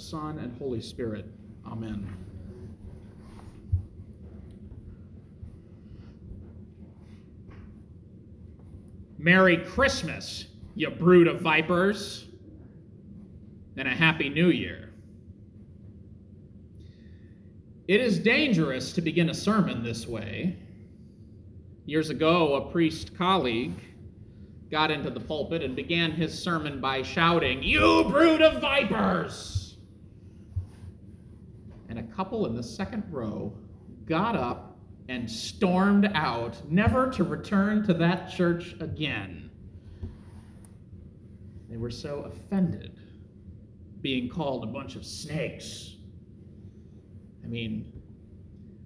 Son, and Holy Spirit. Amen. Merry Christmas, you brood of vipers, and a Happy New Year. It is dangerous to begin a sermon this way. Years ago, a priest colleague got into the pulpit and began his sermon by shouting, You brood of vipers! Couple in the second row got up and stormed out, never to return to that church again. They were so offended being called a bunch of snakes. I mean,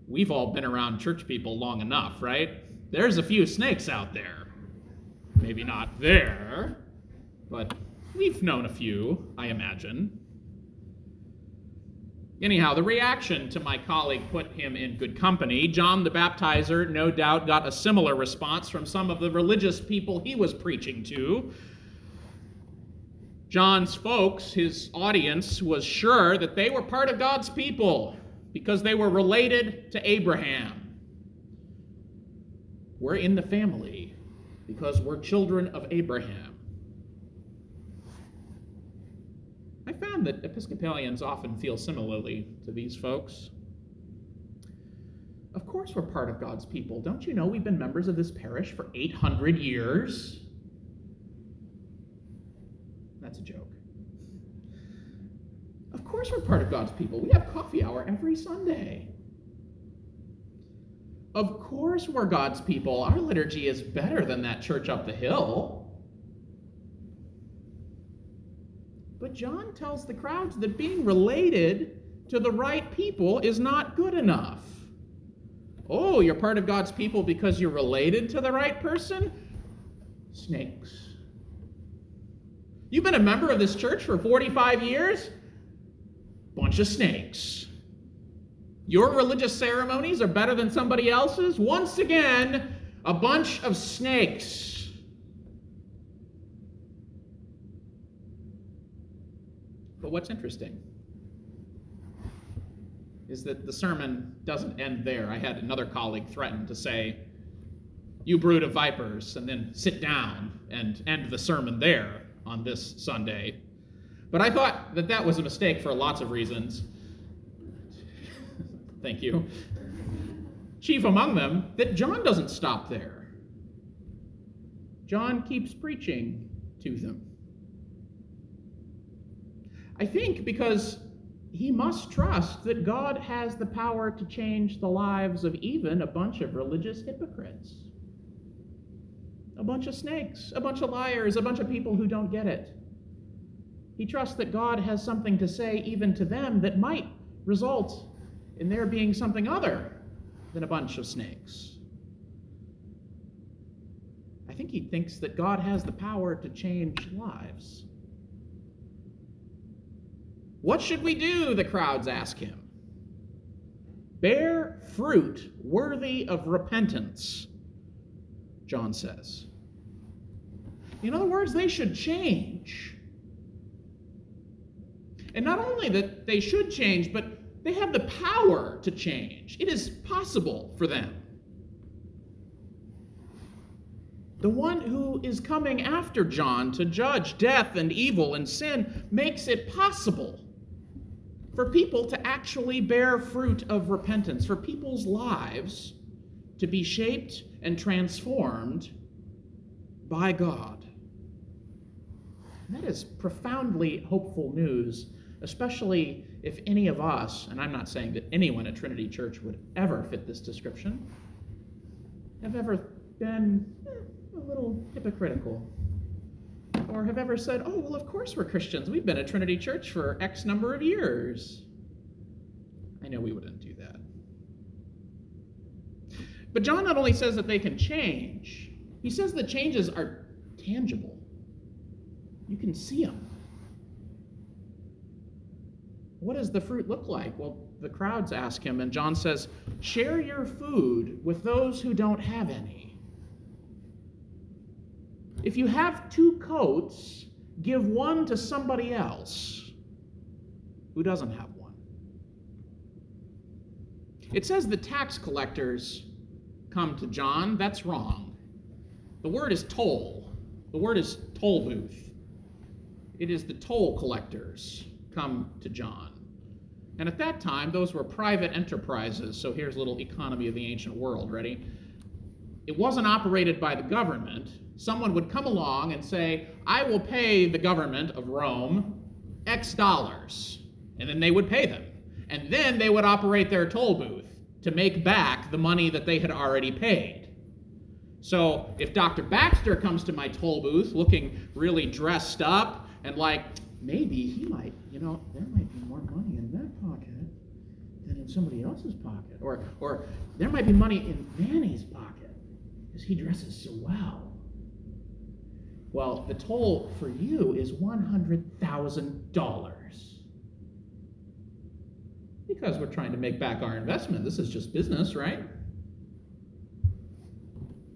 we've all been around church people long enough, right? There's a few snakes out there. Maybe not there, but we've known a few, I imagine. Anyhow, the reaction to my colleague put him in good company. John the Baptizer, no doubt, got a similar response from some of the religious people he was preaching to. John's folks, his audience, was sure that they were part of God's people because they were related to Abraham. We're in the family because we're children of Abraham. I found that Episcopalians often feel similarly to these folks. Of course, we're part of God's people. Don't you know we've been members of this parish for 800 years? That's a joke. Of course, we're part of God's people. We have coffee hour every Sunday. Of course, we're God's people. Our liturgy is better than that church up the hill. But John tells the crowds that being related to the right people is not good enough. Oh, you're part of God's people because you're related to the right person? Snakes. You've been a member of this church for 45 years? Bunch of snakes. Your religious ceremonies are better than somebody else's? Once again, a bunch of snakes. But what's interesting is that the sermon doesn't end there. I had another colleague threaten to say, You brood of vipers, and then sit down and end the sermon there on this Sunday. But I thought that that was a mistake for lots of reasons. Thank you. Chief among them, that John doesn't stop there. John keeps preaching to them. I think because he must trust that God has the power to change the lives of even a bunch of religious hypocrites. A bunch of snakes, a bunch of liars, a bunch of people who don't get it. He trusts that God has something to say even to them that might result in there being something other than a bunch of snakes. I think he thinks that God has the power to change lives. What should we do? The crowds ask him. Bear fruit worthy of repentance, John says. In other words, they should change. And not only that they should change, but they have the power to change. It is possible for them. The one who is coming after John to judge death and evil and sin makes it possible for people to actually bear fruit of repentance, for people's lives to be shaped and transformed by God. That is profoundly hopeful news, especially if any of us, and I'm not saying that anyone at Trinity Church would ever fit this description, have ever been a little hypocritical or have ever said, oh, well, of course we're Christians. We've been at Trinity Church for X number of years. I know we wouldn't do that. But John not only says that they can change, he says the changes are tangible. You can see them. What does the fruit look like? Well, the crowds ask him, and John says, Share your food with those who don't have any. If you have two coats, give one to somebody else. Who doesn't have one? It says the tax collectors come to John. That's wrong. The word is toll. The word is toll booth. It is the toll collectors come to John. And at that time, those were private enterprises. So here's a little economy of the ancient world. Ready? It wasn't operated by the government. Someone would come along and say, I will pay the government of Rome X dollars. And then they would pay them. And then they would operate their toll booth to make back the money that they had already paid. So if Dr. Baxter comes to my toll booth looking really dressed up and like, maybe he might, you know, there might be more money in that pocket than in somebody else's pocket. Or, or there might be money in Manny's pocket because he dresses so well. Well, the toll for you is $100,000. Because we're trying to make back our investment. This is just business, right?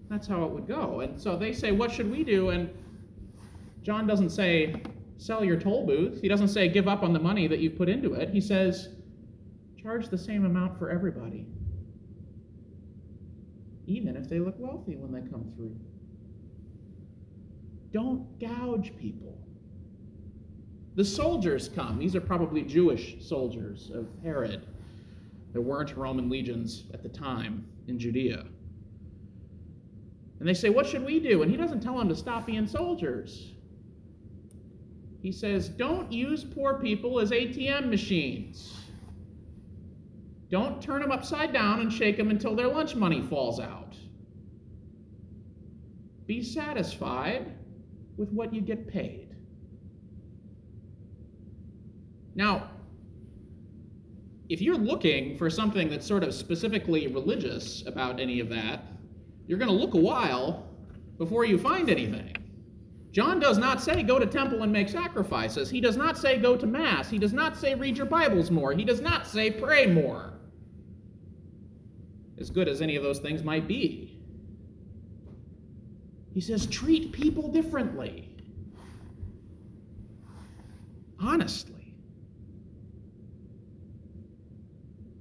That's how it would go. And so they say, What should we do? And John doesn't say, Sell your toll booth. He doesn't say, Give up on the money that you've put into it. He says, Charge the same amount for everybody, even if they look wealthy when they come through. Don't gouge people. The soldiers come. These are probably Jewish soldiers of Herod. There weren't Roman legions at the time in Judea. And they say, What should we do? And he doesn't tell them to stop being soldiers. He says, Don't use poor people as ATM machines. Don't turn them upside down and shake them until their lunch money falls out. Be satisfied with what you get paid. Now, if you're looking for something that's sort of specifically religious about any of that, you're going to look a while before you find anything. John does not say go to temple and make sacrifices. He does not say go to mass. He does not say read your Bibles more. He does not say pray more. As good as any of those things might be. He says, treat people differently. Honestly.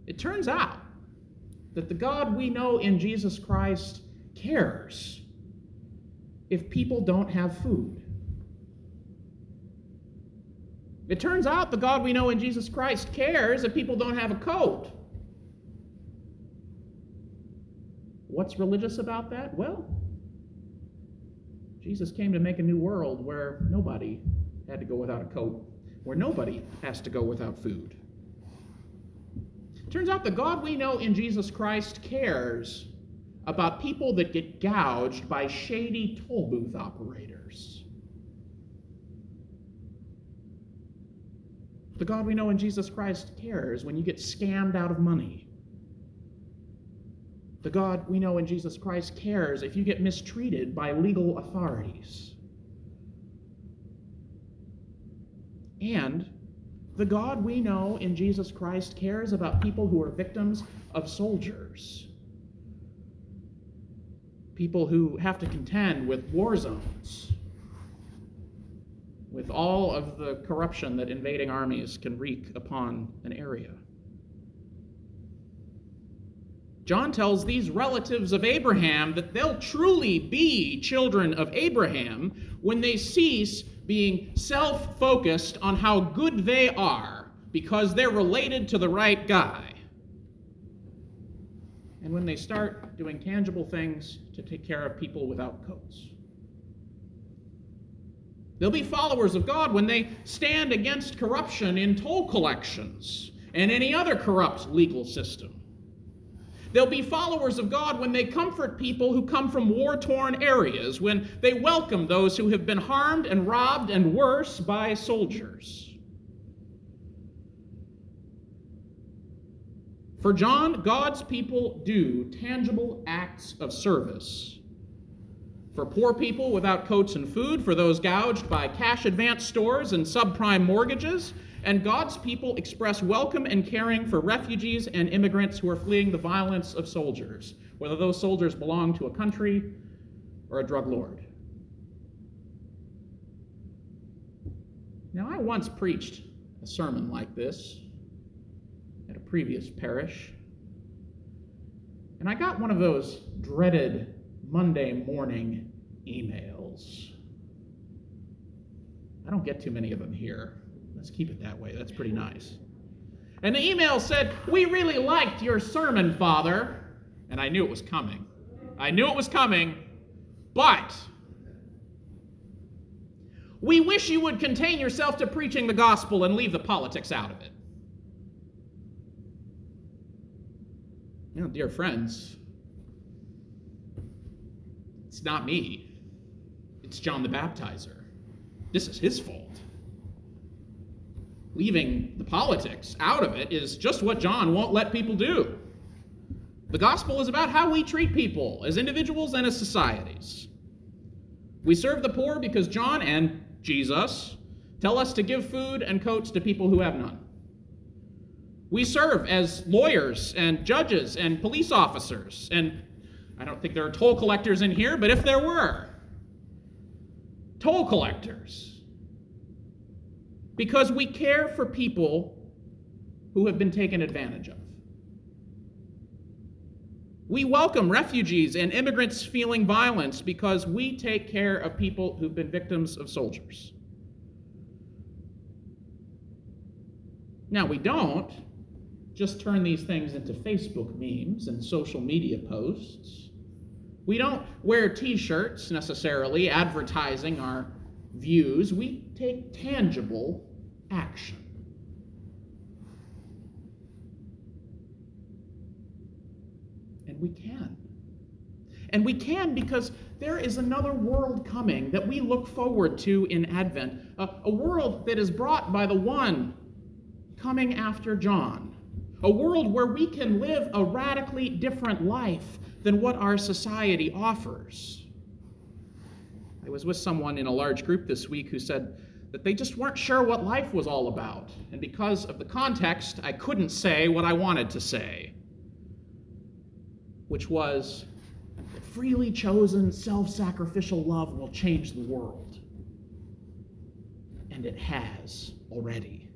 It turns out that the God we know in Jesus Christ cares if people don't have food. It turns out the God we know in Jesus Christ cares if people don't have a coat. What's religious about that? Well, Jesus came to make a new world where nobody had to go without a coat, where nobody has to go without food. Turns out the God we know in Jesus Christ cares about people that get gouged by shady toll booth operators. The God we know in Jesus Christ cares when you get scammed out of money. The God we know in Jesus Christ cares if you get mistreated by legal authorities. And the God we know in Jesus Christ cares about people who are victims of soldiers. People who have to contend with war zones, with all of the corruption that invading armies can wreak upon an area. John tells these relatives of Abraham that they'll truly be children of Abraham when they cease being self focused on how good they are because they're related to the right guy. And when they start doing tangible things to take care of people without coats. They'll be followers of God when they stand against corruption in toll collections and any other corrupt legal system. They'll be followers of God when they comfort people who come from war torn areas, when they welcome those who have been harmed and robbed and worse by soldiers. For John, God's people do tangible acts of service. For poor people without coats and food, for those gouged by cash advance stores and subprime mortgages, and God's people express welcome and caring for refugees and immigrants who are fleeing the violence of soldiers, whether those soldiers belong to a country or a drug lord. Now, I once preached a sermon like this at a previous parish. And I got one of those dreaded Monday morning emails. I don't get too many of them here. Let's keep it that way. That's pretty nice. And the email said, We really liked your sermon, Father. And I knew it was coming. I knew it was coming, but we wish you would contain yourself to preaching the gospel and leave the politics out of it. You know, dear friends, it's not me, it's John the Baptizer. This is his fault. Leaving the politics out of it is just what John won't let people do. The gospel is about how we treat people as individuals and as societies. We serve the poor because John and Jesus tell us to give food and coats to people who have none. We serve as lawyers and judges and police officers, and I don't think there are toll collectors in here, but if there were, toll collectors. Because we care for people who have been taken advantage of. We welcome refugees and immigrants feeling violence because we take care of people who've been victims of soldiers. Now, we don't just turn these things into Facebook memes and social media posts. We don't wear t shirts necessarily advertising our views. We take tangible action. And we can. And we can because there is another world coming that we look forward to in Advent, a, a, world that is brought by the one coming after John, a world where we can live a radically different life than what our society offers. I was with someone in a large group this week who said that they just weren't sure what life was all about, and because of the context, I couldn't say what I wanted to say which was that freely chosen, self sacrificial love will change the world. And it has already.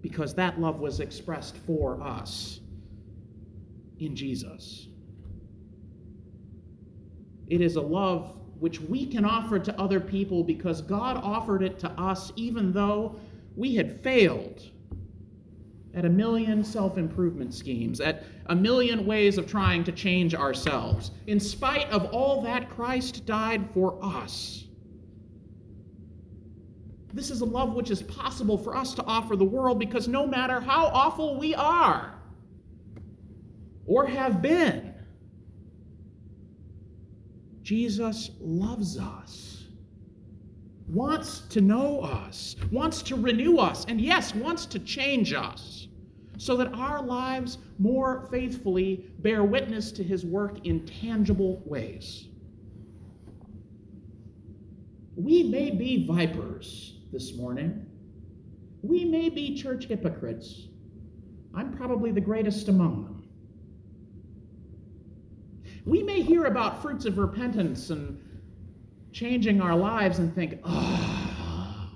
Because that love was expressed for us in Jesus. It is a love which we can offer to other people because God offered it to us even though we had failed at a million self improvement schemes, at a million ways of trying to change ourselves. In spite of all that, Christ died for us. This is a love which is possible for us to offer the world because no matter how awful we are or have been, Jesus loves us, wants to know us, wants to renew us, and yes, wants to change us so that our lives more faithfully bear witness to his work in tangible ways. We may be vipers this morning. We may be church hypocrites. I'm probably the greatest among them. We may hear about fruits of repentance and changing our lives and think, oh,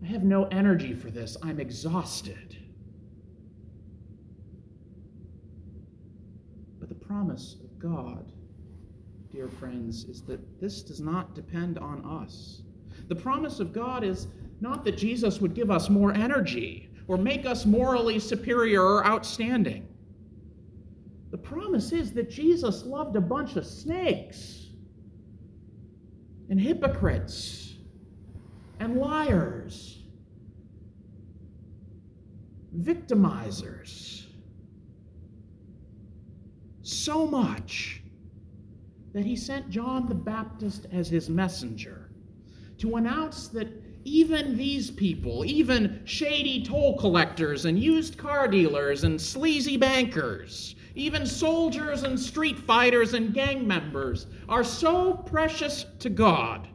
I have no energy for this. I'm exhausted. But the promise of God, dear friends, is that this does not depend on us. The promise of God is not that Jesus would give us more energy or make us morally superior or outstanding. Promise is that Jesus loved a bunch of snakes and hypocrites and liars, victimizers. So much that he sent John the Baptist as his messenger to announce that even these people, even shady toll collectors and used car dealers and sleazy bankers, even soldiers and street fighters and gang members, are so precious to God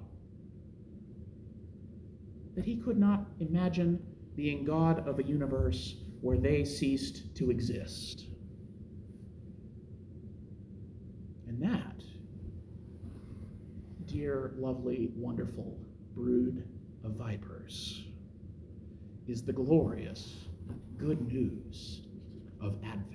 that he could not imagine being God of a universe where they ceased to exist. And that, dear, lovely, wonderful brood of vipers is the glorious good news of Advent.